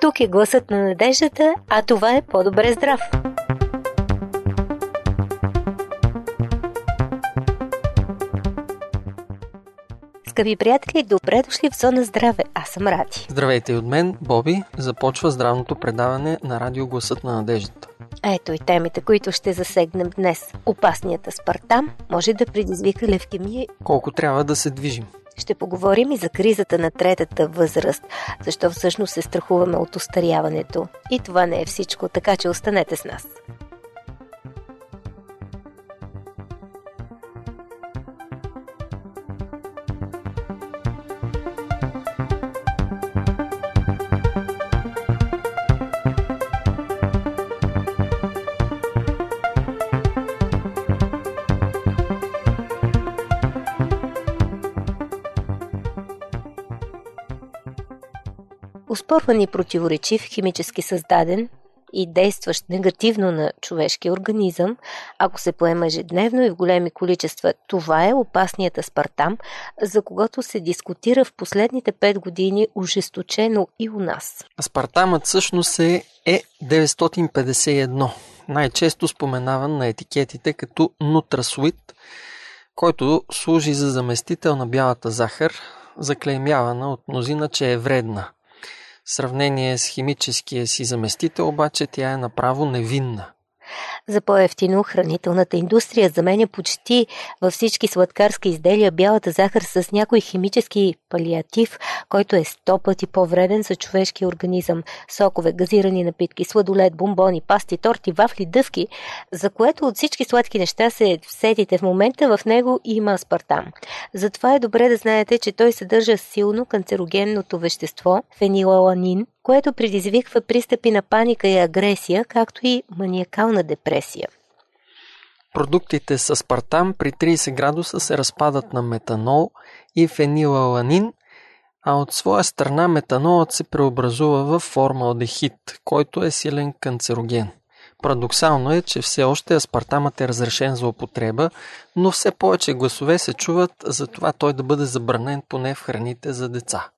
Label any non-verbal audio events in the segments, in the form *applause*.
Тук е гласът на надеждата, а това е по-добре здрав. Скъпи приятели, добре дошли в Зона Здраве. Аз съм Ради. Здравейте и от мен, Боби. Започва здравното предаване на радио Гласът на надеждата. Ето и темите, които ще засегнем днес. Опасният аспартам може да предизвика левкемия. Колко трябва да се движим? Ще поговорим и за кризата на третата възраст, защо всъщност се страхуваме от устаряването. И това не е всичко, така че останете с нас. Успорван и противоречив, химически създаден и действащ негативно на човешкия организъм, ако се поема ежедневно и в големи количества. Това е опасният аспартам, за когото се дискутира в последните 5 години ожесточено и у нас. Аспартамът всъщност е Е951, най-често споменаван на етикетите като нутрасуит, който служи за заместител на бялата захар, заклеймявана от мнозина, че е вредна – сравнение с химическия си заместител обаче тя е направо невинна. За по-ефтино хранителната индустрия заменя почти във всички сладкарски изделия бялата захар с някой химически палиатив, който е сто пъти по-вреден за човешкия организъм. Сокове, газирани напитки, сладолет, бомбони, пасти, торти, вафли, дъвки, за което от всички сладки неща се сетите в момента, в него има аспартам. Затова е добре да знаете, че той съдържа силно канцерогенното вещество фенилаланин, което предизвиква пристъпи на паника и агресия, както и маниакална депресия. Продуктите с аспартам при 30 градуса се разпадат на метанол и фенилаланин, а от своя страна метанолът се преобразува в формалдехид, който е силен канцероген. Парадоксално е, че все още аспартамът е разрешен за употреба, но все повече гласове се чуват за това той да бъде забранен поне в храните за деца.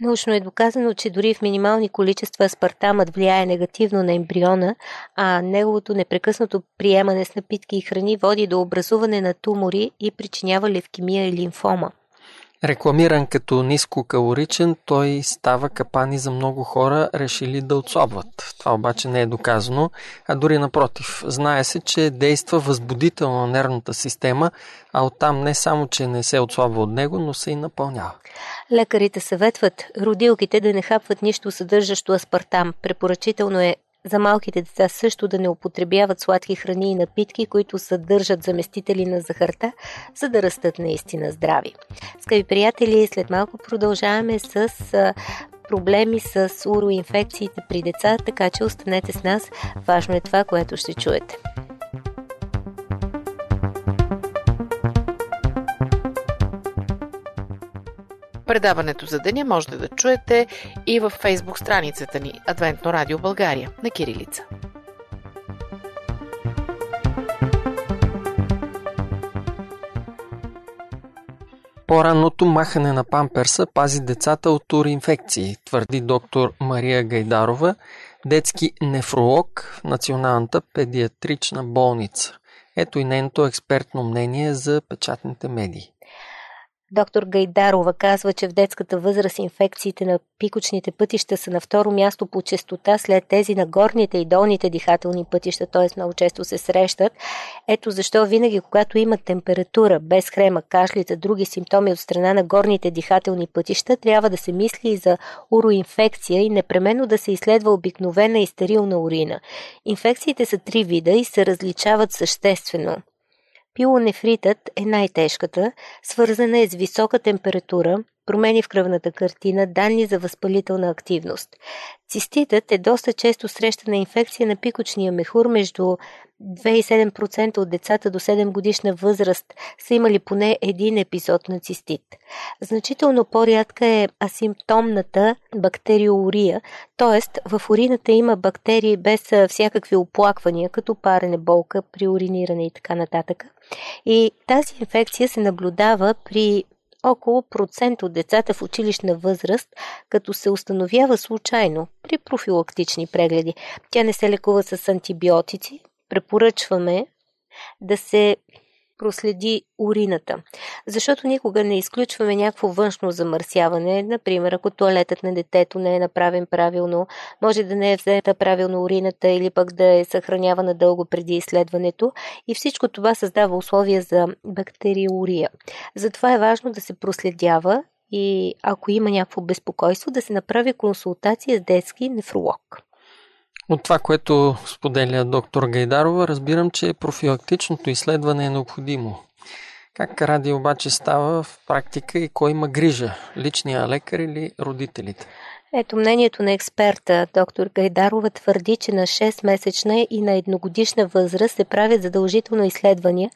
Научно е доказано, че дори в минимални количества аспартамът влияе негативно на ембриона, а неговото непрекъснато приемане с напитки и храни води до образуване на тумори и причинява левкемия и лимфома. Рекламиран като нискокалоричен, той става капани за много хора, решили да отслабват. Това обаче не е доказано, а дори напротив. Знае се, че действа възбудително на нервната система, а оттам не само, че не се отслабва от него, но се и напълнява. Лекарите съветват родилките да не хапват нищо съдържащо аспартам. Препоръчително е за малките деца също да не употребяват сладки храни и напитки, които съдържат заместители на захарта, за да растат наистина здрави. Скъпи приятели, след малко продължаваме с проблеми с уроинфекциите при деца, така че останете с нас. Важно е това, което ще чуете. Предаването за деня можете да чуете и в фейсбук страницата ни Адвентно радио България на Кирилица. По-ранното махане на памперса пази децата от туринфекции, твърди доктор Мария Гайдарова, детски нефролог в Националната педиатрична болница. Ето и нейното експертно мнение за печатните медии. Доктор Гайдарова казва, че в детската възраст инфекциите на пикочните пътища са на второ място по частота след тези на горните и долните дихателни пътища, т.е. много често се срещат. Ето защо винаги, когато има температура, без хрема, кашлица, други симптоми от страна на горните дихателни пътища, трябва да се мисли и за уроинфекция и непременно да се изследва обикновена и стерилна урина. Инфекциите са три вида и се различават съществено. Пилонефритът е най-тежката, свързана е с висока температура, промени в кръвната картина, данни за възпалителна активност. Циститът е доста често срещана инфекция на пикочния мехур между 2,7% от децата до 7 годишна възраст са имали поне един епизод на цистит. Значително по-рядка е асимптомната бактериория, т.е. в урината има бактерии без всякакви оплаквания, като парене, болка при уриниране и така нататък. И тази инфекция се наблюдава при около процент от децата в училищна възраст, като се установява случайно при профилактични прегледи. Тя не се лекува с антибиотици. Препоръчваме да се проследи урината. Защото никога не изключваме някакво външно замърсяване. Например, ако туалетът на детето не е направен правилно, може да не е взета правилно урината или пък да е съхранявана дълго преди изследването. И всичко това създава условия за бактериория. Затова е важно да се проследява и ако има някакво безпокойство, да се направи консултация с детски нефролог. От това, което споделя доктор Гайдарова, разбирам, че профилактичното изследване е необходимо. Как ради обаче става в практика и кой има грижа? Личния лекар или родителите? Ето мнението на експерта. Доктор Гайдарова твърди, че на 6-месечна и на едногодишна възраст се правят задължително изследвания,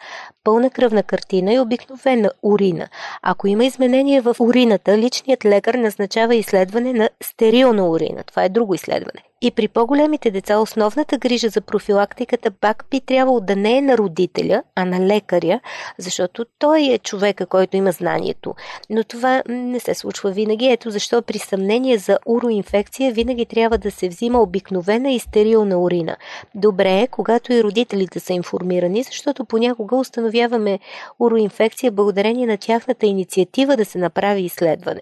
пълна кръвна картина и обикновена урина. Ако има изменения в урината, личният лекар назначава изследване на стерилна урина. Това е друго изследване. И при по-големите деца основната грижа за профилактиката пак би трябвало да не е на родителя, а на лекаря, защото той е човека, който има знанието. Но това не се случва винаги. Ето защо при съмнение за уроинфекция винаги трябва да се взима обикновена и стерилна урина. Добре е, когато и родителите са информирани, защото понякога установяваме уроинфекция благодарение на тяхната инициатива да се направи изследване.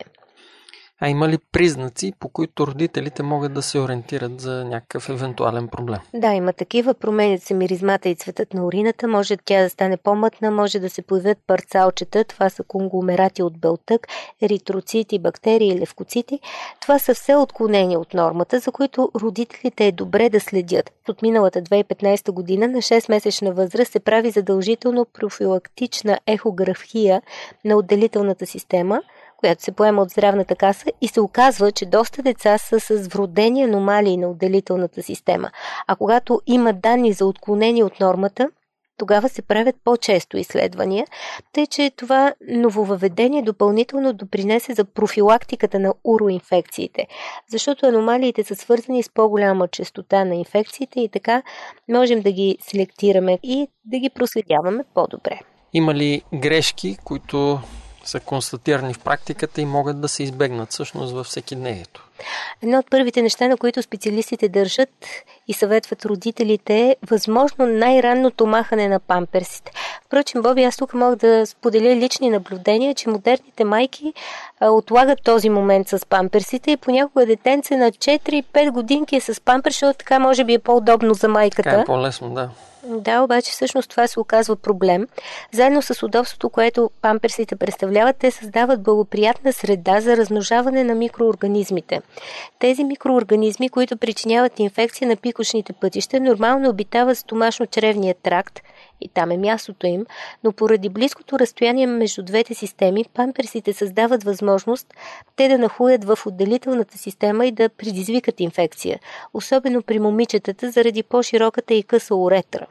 А има ли признаци, по които родителите могат да се ориентират за някакъв евентуален проблем? Да, има такива. Променят се миризмата и цветът на урината. Може тя да стане по-мътна, може да се появят парцалчета. Това са конгломерати от белтък, еритроцити, бактерии, левкоцити. Това са все отклонения от нормата, за които родителите е добре да следят. От миналата 2015 година на 6-месечна възраст се прави задължително профилактична ехография на отделителната система – която се поема от здравната каса и се оказва, че доста деца са с вродени аномалии на отделителната система. А когато има данни за отклонение от нормата, тогава се правят по-често изследвания, тъй че това нововъведение допълнително допринесе за профилактиката на уроинфекциите, защото аномалиите са свързани с по-голяма частота на инфекциите и така можем да ги селектираме и да ги проследяваме по-добре. Има ли грешки, които са констатирани в практиката и могат да се избегнат всъщност във всеки дневието. Едно от първите неща, на които специалистите държат и съветват родителите е възможно най-ранното махане на памперсите. Впрочем, Боби, аз тук мога да споделя лични наблюдения, че модерните майки а, отлагат този момент с памперсите и понякога детенце на 4-5 годинки е с памперс, защото така може би е по-удобно за майката. Така е по-лесно, да. Да, обаче всъщност това се оказва проблем. Заедно с удобството, което памперсите представляват, те създават благоприятна среда за размножаване на микроорганизмите. Тези микроорганизми, които причиняват инфекция на пикочните пътища, нормално обитават стомашно-чревния тракт и там е мястото им, но поради близкото разстояние между двете системи, памперсите създават възможност те да нахуят в отделителната система и да предизвикат инфекция, особено при момичетата заради по-широката и къса уретра.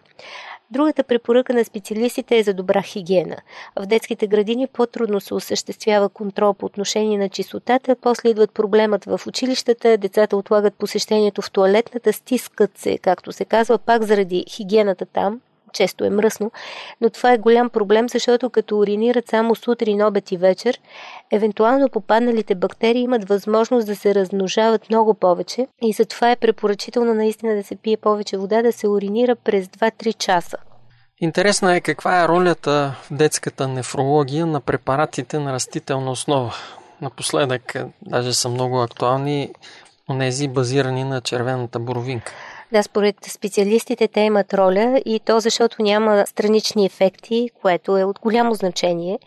Другата препоръка на специалистите е за добра хигиена. В детските градини по-трудно се осъществява контрол по отношение на чистотата, после идват проблемът в училищата, децата отлагат посещението в туалетната, стискат се, както се казва, пак заради хигиената там, често е мръсно, но това е голям проблем, защото като уринират само сутрин, обед и вечер, евентуално попадналите бактерии имат възможност да се размножават много повече и затова е препоръчително наистина да се пие повече вода, да се уринира през 2-3 часа. Интересна е каква е ролята в детската нефрология на препаратите на растителна основа. Напоследък даже са много актуални онези базирани на червената боровинка. Да, според специалистите те имат роля и то защото няма странични ефекти, което е от голямо значение.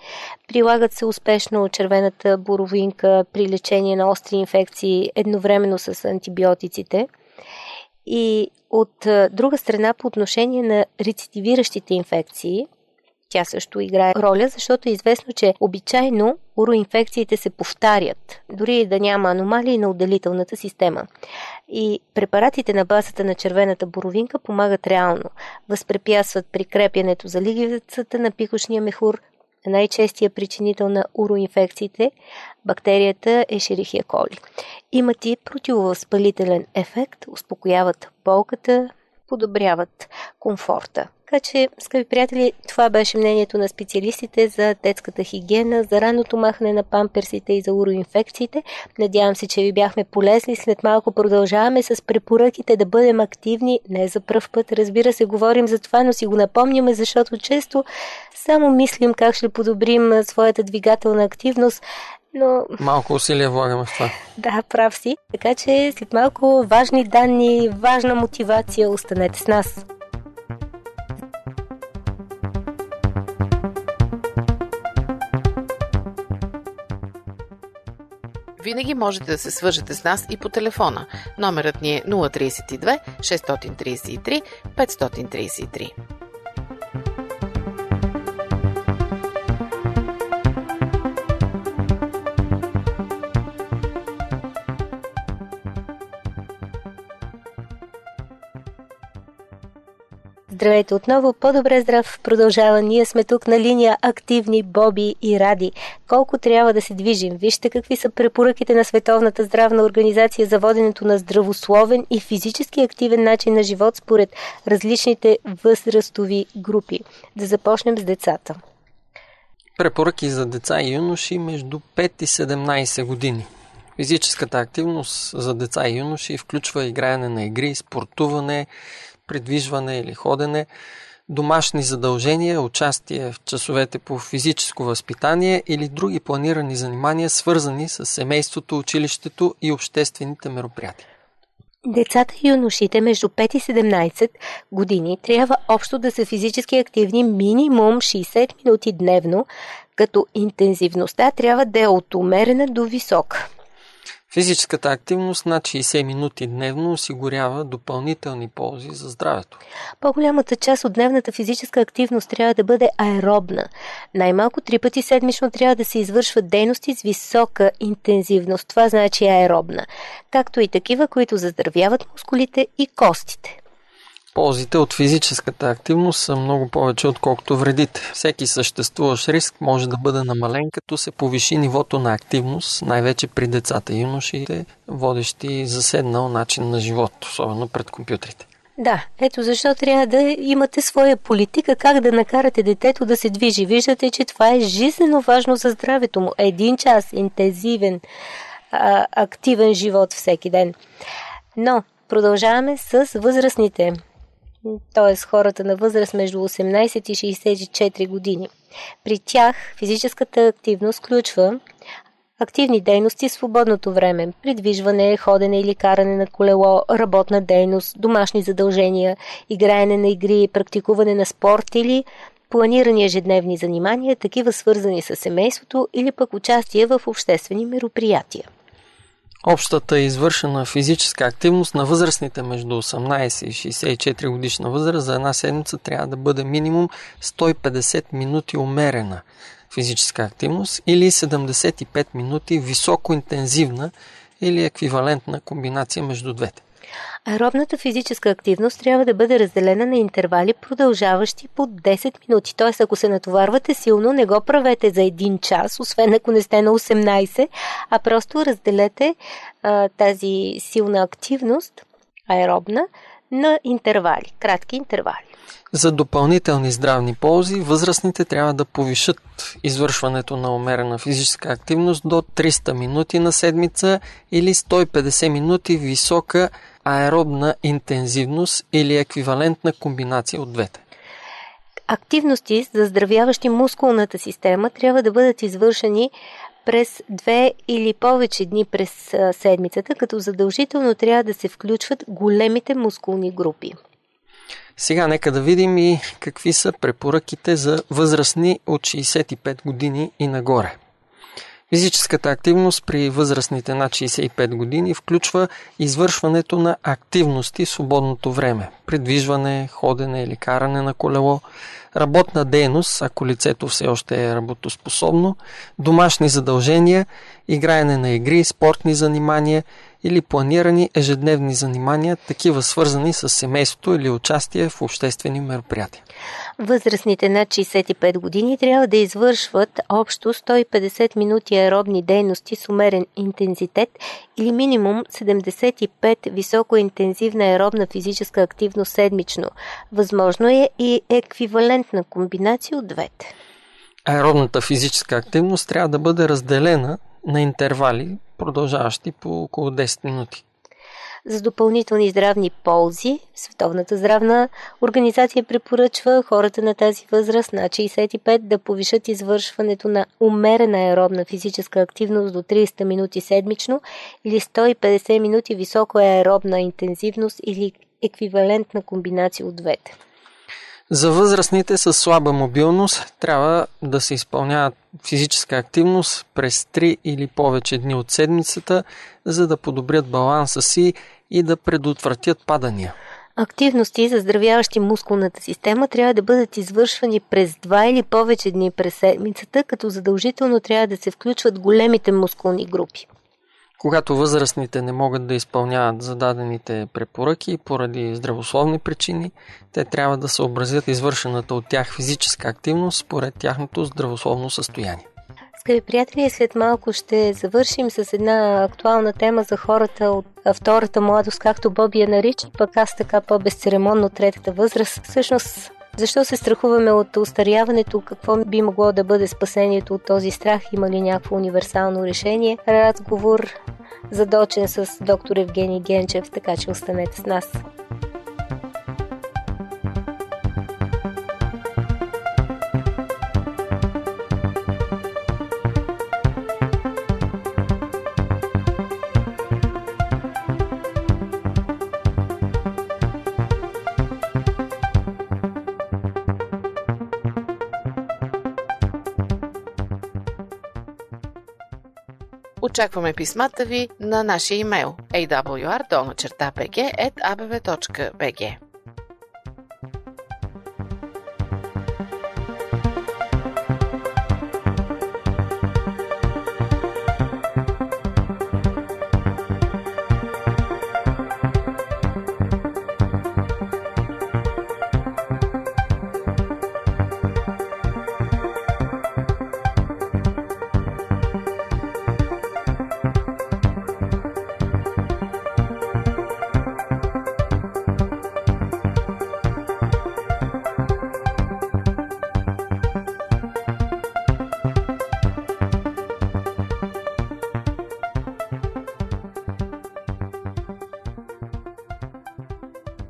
Прилагат се успешно червената боровинка при лечение на остри инфекции едновременно с антибиотиците. И от друга страна, по отношение на рецидивиращите инфекции, тя също играе роля, защото е известно, че обичайно уроинфекциите се повтарят, дори да няма аномалии на отделителната система. И препаратите на базата на червената боровинка помагат реално. Възпрепятстват прикрепянето за лигивицата на пикошния мехур, най-честия причинител на уроинфекциите, бактерията е Шерихия коли. Имат и противовъзпалителен ефект, успокояват болката, подобряват комфорта. Така че, скъпи приятели, това беше мнението на специалистите за детската хигиена, за ранното махане на памперсите и за уроинфекциите. Надявам се, че ви бяхме полезни. След малко продължаваме с препоръките да бъдем активни. Не за пръв път, разбира се, говорим за това, но си го напомняме, защото често само мислим как ще подобрим своята двигателна активност, но... Малко усилия влагаме в това. *laughs* Да, прав си. Така че след малко важни данни, важна мотивация, останете с нас. Винаги можете да се свържете с нас и по телефона. Номерът ни е 032 633 533. Здравейте отново, по-добре здрав продължава. Ние сме тук на линия активни Боби и Ради. Колко трябва да се движим? Вижте какви са препоръките на Световната здравна организация за воденето на здравословен и физически активен начин на живот според различните възрастови групи. Да започнем с децата. Препоръки за деца и юноши между 5 и 17 години. Физическата активност за деца и юноши включва играене на игри, спортуване, придвижване или ходене, домашни задължения, участие в часовете по физическо възпитание или други планирани занимания, свързани с семейството, училището и обществените мероприятия. Децата и юношите между 5 и 17 години трябва общо да са физически активни минимум 60 минути дневно, като интензивността трябва да е от умерена до висока. Физическата активност над 60 минути дневно осигурява допълнителни ползи за здравето. По-голямата част от дневната физическа активност трябва да бъде аеробна. Най-малко три пъти седмично трябва да се извършват дейности с висока интензивност. Това значи аеробна, както и такива, които заздравяват мускулите и костите. Ползите от физическата активност са много повече, отколкото вредите. Всеки съществуващ риск може да бъде намален, като се повиши нивото на активност, най-вече при децата и юношите, водещи заседнал начин на живот, особено пред компютрите. Да, ето защо трябва да имате своя политика как да накарате детето да се движи. Виждате, че това е жизненно важно за здравето му. Един час интензивен, а, активен живот всеки ден. Но продължаваме с възрастните т.е. хората на възраст между 18 и 64 години. При тях физическата активност включва активни дейности в свободното време, придвижване, ходене или каране на колело, работна дейност, домашни задължения, играене на игри, практикуване на спорт или планирани ежедневни занимания, такива свързани с семейството или пък участие в обществени мероприятия. Общата извършена физическа активност на възрастните между 18 и 64 годишна възраст за една седмица трябва да бъде минимум 150 минути умерена физическа активност или 75 минути високоинтензивна или еквивалентна комбинация между двете. Аеробната физическа активност трябва да бъде разделена на интервали, продължаващи по 10 минути. Т.е. ако се натоварвате силно, не го правете за един час, освен ако не сте на 18, а просто разделете а, тази силна активност, аеробна, на интервали, кратки интервали. За допълнителни здравни ползи, възрастните трябва да повишат извършването на умерена физическа активност до 300 минути на седмица или 150 минути висока аеробна интензивност или еквивалентна комбинация от двете. Активности, заздравяващи мускулната система, трябва да бъдат извършени през две или повече дни през седмицата, като задължително трябва да се включват големите мускулни групи. Сега нека да видим и какви са препоръките за възрастни от 65 години и нагоре. Физическата активност при възрастните над 65 години включва извършването на активности в свободното време. Придвижване, ходене или каране на колело, работна дейност, ако лицето все още е работоспособно, домашни задължения, играене на игри, спортни занимания или планирани ежедневни занимания, такива свързани с семейството или участие в обществени мероприятия. Възрастните над 65 години трябва да извършват общо 150 минути аеробни дейности с умерен интензитет или минимум 75 високоинтензивна аеробна физическа активност седмично. Възможно е и еквивалентна комбинация от двете. Аеробната физическа активност трябва да бъде разделена на интервали, продължаващи по около 10 минути. За допълнителни здравни ползи, Световната здравна организация препоръчва хората на тази възраст на 65 да повишат извършването на умерена аеробна физическа активност до 300 минути седмично или 150 минути високо аеробна интензивност или еквивалентна комбинация от двете. За възрастните с слаба мобилност трябва да се изпълняват физическа активност през 3 или повече дни от седмицата, за да подобрят баланса си и да предотвратят падания. Активности, заздравяващи мускулната система, трябва да бъдат извършвани през 2 или повече дни през седмицата, като задължително трябва да се включват големите мускулни групи. Когато възрастните не могат да изпълняват зададените препоръки поради здравословни причини, те трябва да съобразят извършената от тях физическа активност според тяхното здравословно състояние. Скъпи приятели, след малко ще завършим с една актуална тема за хората от втората младост, както Боби я нарича, пък аз така по-безцеремонно третата възраст. Всъщност, защо се страхуваме от устаряването? Какво би могло да бъде спасението от този страх? Има ли някакво универсално решение? Разговор задочен с доктор Евгений Генчев, така че останете с нас. Очакваме писмата ви на нашия имейл awr.bg.abv.bg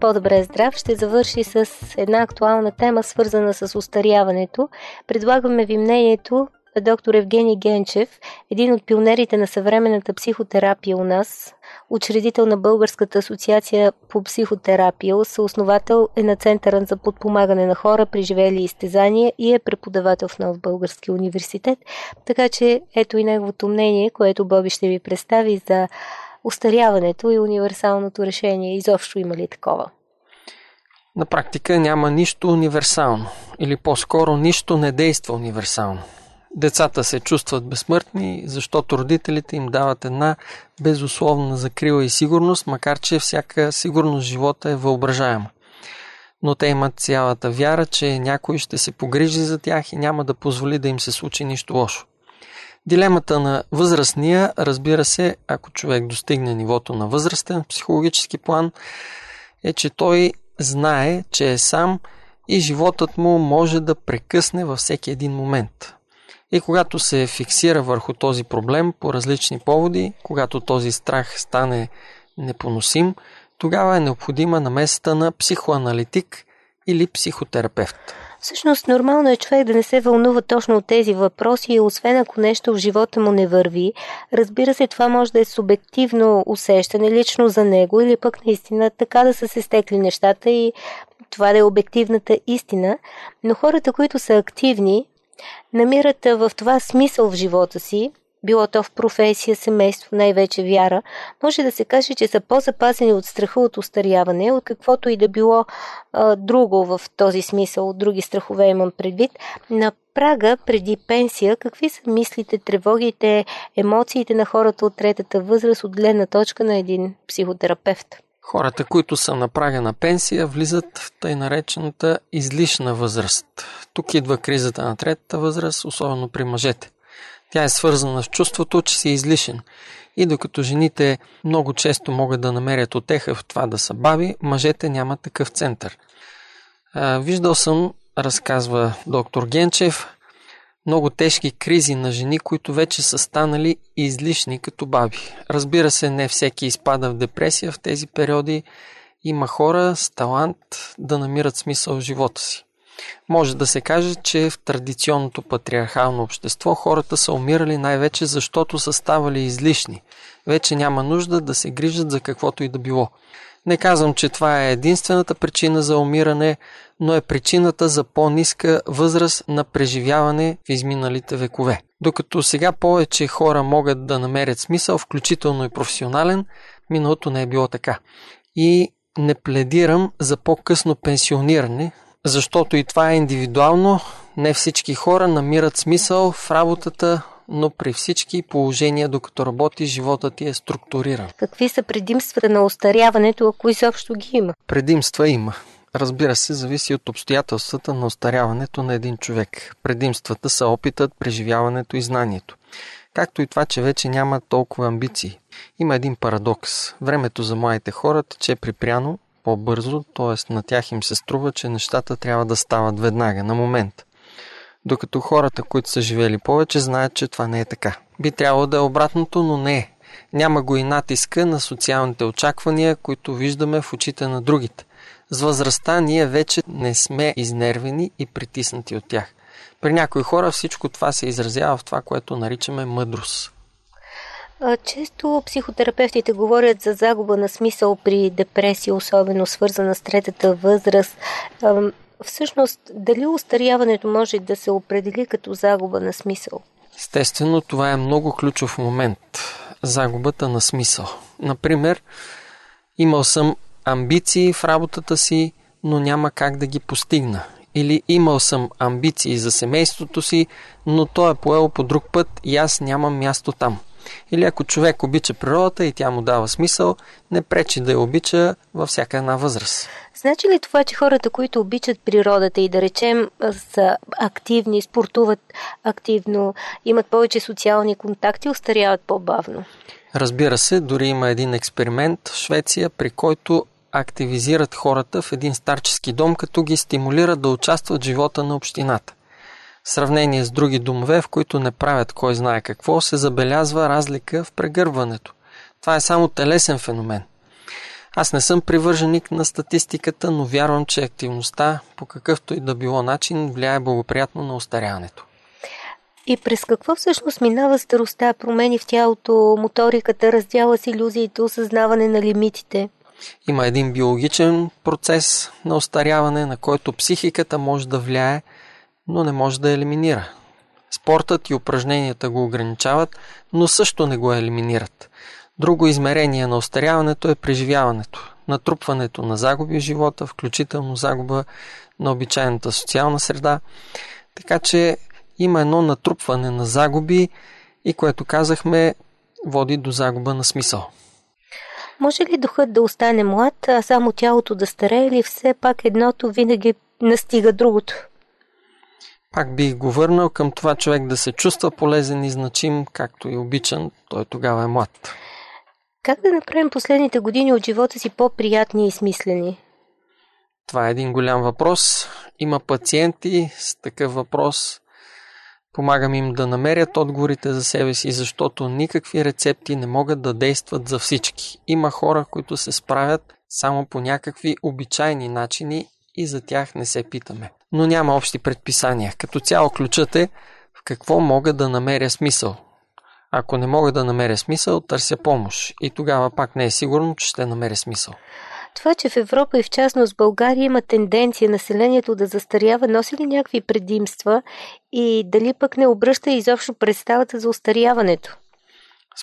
по-добре здрав ще завърши с една актуална тема, свързана с устаряването. Предлагаме ви мнението на доктор Евгений Генчев, един от пионерите на съвременната психотерапия у нас, учредител на Българската асоциация по психотерапия, съосновател е на Центъра за подпомагане на хора, преживели изтезания и е преподавател в Нов Български университет. Така че ето и неговото мнение, което Боби ще ви представи за устаряването и универсалното решение. Изобщо има ли такова? На практика няма нищо универсално. Или по-скоро нищо не действа универсално. Децата се чувстват безсмъртни, защото родителите им дават една безусловна закрила и сигурност, макар че всяка сигурност в живота е въображаема. Но те имат цялата вяра, че някой ще се погрижи за тях и няма да позволи да им се случи нищо лошо. Дилемата на възрастния, разбира се, ако човек достигне нивото на възрастен психологически план, е, че той знае, че е сам и животът му може да прекъсне във всеки един момент. И когато се фиксира върху този проблем по различни поводи, когато този страх стане непоносим, тогава е необходима намесата на психоаналитик или психотерапевт. Всъщност нормално е човек да не се вълнува точно от тези въпроси, освен ако нещо в живота му не върви. Разбира се, това може да е субективно усещане лично за него или пък наистина така да са се стекли нещата и това да е обективната истина. Но хората, които са активни, намират в това смисъл в живота си било то в професия, семейство, най-вече вяра, може да се каже, че са по-запазени от страха от устаряване, от каквото и да било а, друго в този смисъл, от други страхове имам предвид. На прага преди пенсия, какви са мислите, тревогите, емоциите на хората от третата възраст от гледна точка на един психотерапевт? Хората, които са на прага на пенсия, влизат в тъй наречената излишна възраст. Тук идва кризата на третата възраст, особено при мъжете. Тя е свързана с чувството, че си излишен. И докато жените много често могат да намерят отеха в това да са баби, мъжете нямат такъв център. Виждал съм, разказва доктор Генчев, много тежки кризи на жени, които вече са станали излишни като баби. Разбира се, не всеки изпада в депресия в тези периоди. Има хора с талант да намират смисъл в живота си. Може да се каже, че в традиционното патриархално общество хората са умирали най-вече защото са ставали излишни. Вече няма нужда да се грижат за каквото и да било. Не казвам, че това е единствената причина за умиране, но е причината за по-ниска възраст на преживяване в изминалите векове. Докато сега повече хора могат да намерят смисъл, включително и професионален, миналото не е било така. И не пледирам за по-късно пенсиониране, защото и това е индивидуално. Не всички хора намират смисъл в работата, но при всички положения, докато работи, живота ти е структуриран. Какви са предимствата на остаряването, ако изобщо ги има? Предимства има. Разбира се, зависи от обстоятелствата на остаряването на един човек. Предимствата са опитът, преживяването и знанието. Както и това, че вече няма толкова амбиции. Има един парадокс. Времето за младите хора тече припряно, по-бързо, т.е. на тях им се струва, че нещата трябва да стават веднага, на момент. Докато хората, които са живели повече, знаят, че това не е така. Би трябвало да е обратното, но не е. Няма го и натиска на социалните очаквания, които виждаме в очите на другите. С възрастта ние вече не сме изнервени и притиснати от тях. При някои хора всичко това се изразява в това, което наричаме мъдрост. Често психотерапевтите говорят за загуба на смисъл при депресия, особено свързана с третата възраст. Всъщност, дали устаряването може да се определи като загуба на смисъл? Естествено, това е много ключов момент. Загубата на смисъл. Например, имал съм амбиции в работата си, но няма как да ги постигна. Или имал съм амбиции за семейството си, но то е поел по друг път и аз нямам място там. Или ако човек обича природата и тя му дава смисъл, не пречи да я обича във всяка една възраст. Значи ли това, че хората, които обичат природата и да речем са активни, спортуват активно, имат повече социални контакти, остаряват по-бавно? Разбира се, дори има един експеримент в Швеция, при който активизират хората в един старчески дом, като ги стимулират да участват в живота на общината. В сравнение с други домове, в които не правят кой знае какво, се забелязва разлика в прегърването. Това е само телесен феномен. Аз не съм привърженик на статистиката, но вярвам, че активността по какъвто и да било начин влияе благоприятно на устаряването. И през какво всъщност минава старостта, промени в тялото, моториката, раздяла с иллюзиите, осъзнаване на лимитите? Има един биологичен процес на остаряване, на който психиката може да влияе, но не може да елиминира. Спортът и упражненията го ограничават, но също не го елиминират. Друго измерение на остаряването е преживяването, натрупването на загуби в живота, включително загуба на обичайната социална среда. Така че има едно натрупване на загуби и което казахме води до загуба на смисъл. Може ли духът да остане млад, а само тялото да старее или все пак едното винаги настига другото? Пак бих го върнал към това човек да се чувства полезен и значим, както и обичан, той тогава е млад. Как да направим последните години от живота си по-приятни и смислени? Това е един голям въпрос. Има пациенти с такъв въпрос. Помагам им да намерят отговорите за себе си, защото никакви рецепти не могат да действат за всички. Има хора, които се справят само по някакви обичайни начини и за тях не се питаме. Но няма общи предписания. Като цяло ключът е в какво мога да намеря смисъл. Ако не мога да намеря смисъл, търся помощ. И тогава пак не е сигурно, че ще намеря смисъл. Това, че в Европа и в частност България има тенденция населението да застарява, носи ли някакви предимства и дали пък не обръща изобщо представата за устаряването?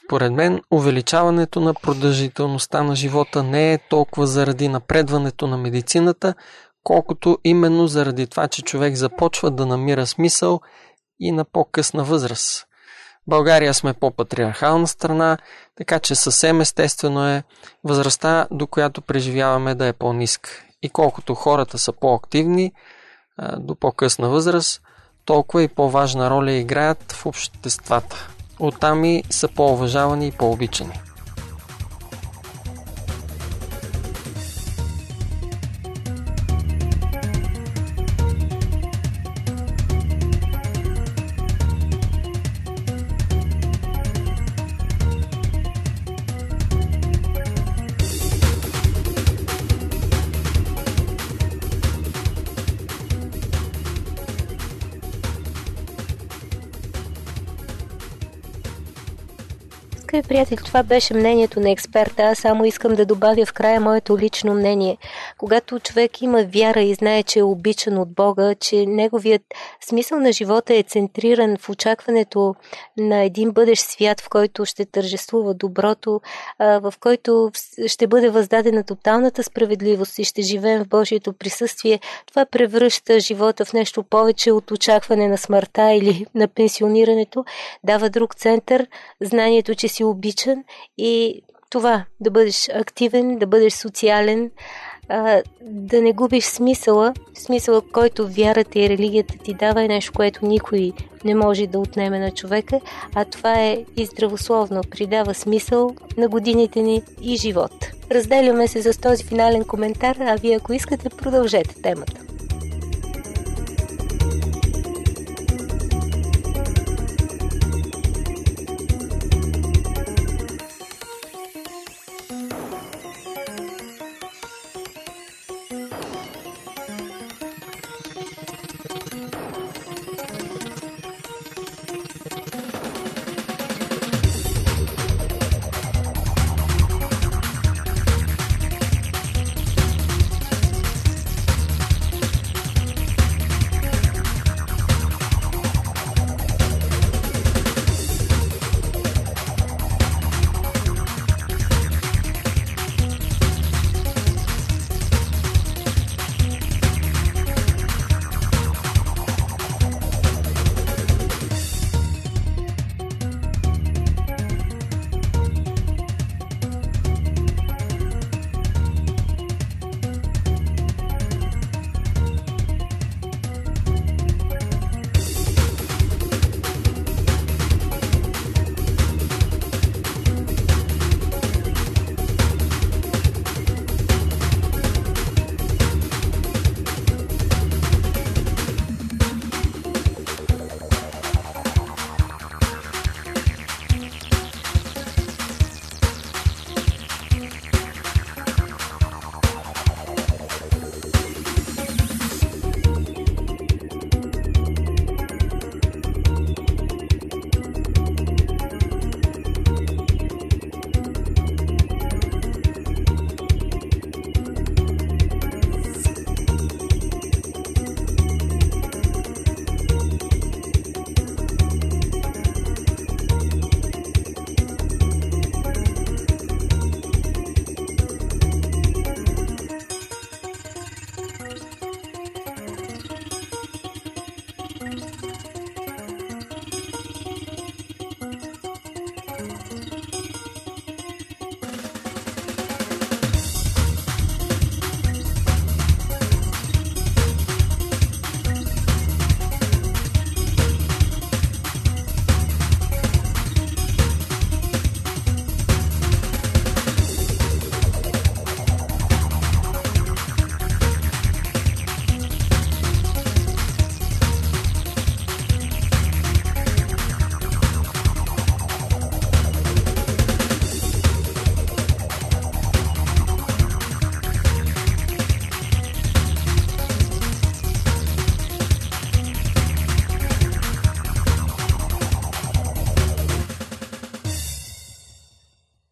Според мен, увеличаването на продължителността на живота не е толкова заради напредването на медицината, колкото именно заради това, че човек започва да намира смисъл и на по-късна възраст. България сме по-патриархална страна, така че съвсем естествено е възрастта, до която преживяваме да е по-ниска. И колкото хората са по-активни до по-късна възраст, толкова и по-важна роля играят в обществата. Оттам и са по-уважавани и по-обичани. Приятели, това беше мнението на експерта. Аз само искам да добавя в края моето лично мнение. Когато човек има вяра и знае, че е обичан от Бога, че неговият смисъл на живота е центриран в очакването на един бъдещ свят, в който ще тържествува доброто, в който ще бъде въздадена тоталната справедливост и ще живеем в Божието присъствие, това превръща живота в нещо повече от очакване на смъртта или на пенсионирането, дава друг център, знанието, че си си обичан и това, да бъдеш активен, да бъдеш социален, да не губиш смисъла, смисъла, който вярата и религията ти дава е нещо, което никой не може да отнеме на човека, а това е и здравословно, придава смисъл на годините ни и живот. Разделяме се с този финален коментар, а вие ако искате, продължете темата.